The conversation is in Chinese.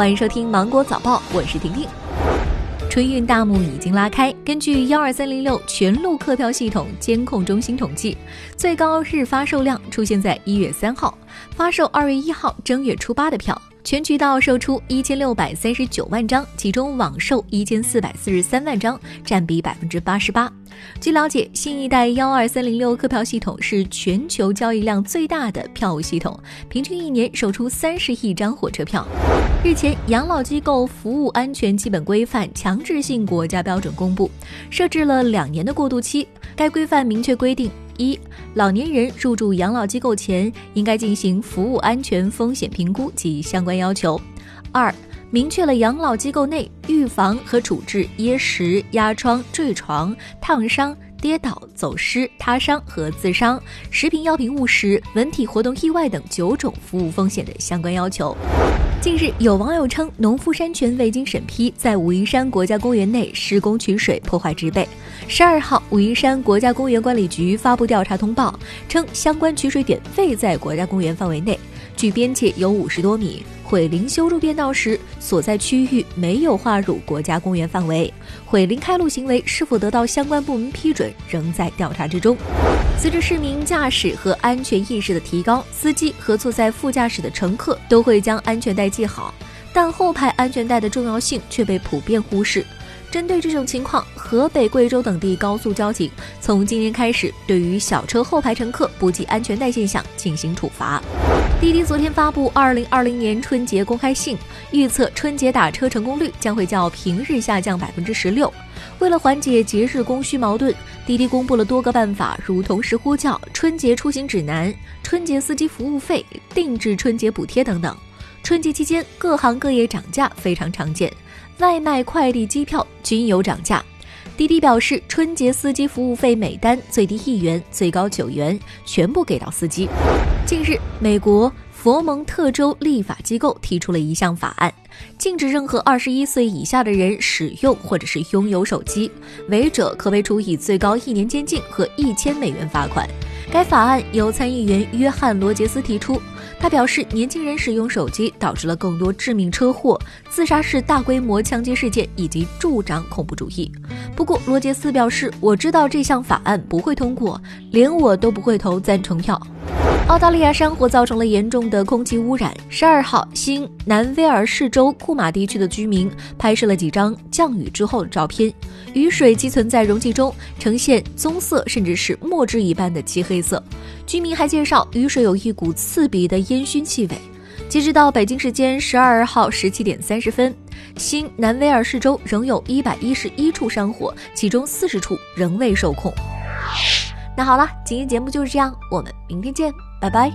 欢迎收听《芒果早报》，我是婷婷。春运大幕已经拉开。根据幺二三零六全路客票系统监控中心统计，最高日发售量出现在一月三号，发售二月一号正月初八的票。全渠道售出一千六百三十九万张，其中网售一千四百四十三万张，占比百分之八十八。据了解，新一代幺二三零六客票系统是全球交易量最大的票务系统，平均一年售出三十亿张火车票。日前，养老机构服务安全基本规范强制性国家标准公布，设置了两年的过渡期。该规范明确规定。一、老年人入住养老机构前，应该进行服务安全风险评估及相关要求。二、明确了养老机构内预防和处置噎食、压疮、坠床、烫伤、跌倒、走失、他伤和自伤、食品药品误食、文体活动意外等九种服务风险的相关要求。近日，有网友称，农夫山泉未经审批，在武夷山国家公园内施工取水，破坏植被。十二号，武夷山国家公园管理局发布调查通报，称相关取水点未在国家公园范围内，距边界有五十多米。毁林修筑便道时，所在区域没有划入国家公园范围。毁林开路行为是否得到相关部门批准，仍在调查之中。随着市民驾驶和安全意识的提高，司机和坐在副驾驶的乘客都会将安全带系好，但后排安全带的重要性却被普遍忽视。针对这种情况，河北、贵州等地高速交警从今年开始，对于小车后排乘客不系安全带现象进行处罚。滴滴昨天发布二零二零年春节公开信，预测春节打车成功率将会较平日下降百分之十六。为了缓解节日供需矛盾，滴滴公布了多个办法，如同时呼叫、春节出行指南、春节司机服务费、定制春节补贴等等。春节期间，各行各业涨价非常常见。外卖、快递、机票均有涨价。滴滴表示，春节司机服务费每单最低一元，最高九元，全部给到司机。近日，美国佛蒙特州立法机构提出了一项法案，禁止任何二十一岁以下的人使用或者是拥有手机，违者可被处以最高一年监禁和一千美元罚款。该法案由参议员约翰·罗杰斯提出。他表示，年轻人使用手机导致了更多致命车祸、自杀式大规模枪击事件以及助长恐怖主义。不过，罗杰斯表示：“我知道这项法案不会通过，连我都不会投赞成票。”澳大利亚山火造成了严重的空气污染。十二号，新南威尔士州库马地区的居民拍摄了几张降雨之后的照片，雨水积存在容器中，呈现棕色甚至是墨汁一般的漆黑色。居民还介绍，雨水有一股刺鼻的烟熏气味。截止到北京时间十二号十七点三十分，新南威尔士州仍有一百一十一处山火，其中四十处仍未受控。那好了，今天节目就是这样，我们明天见。拜拜。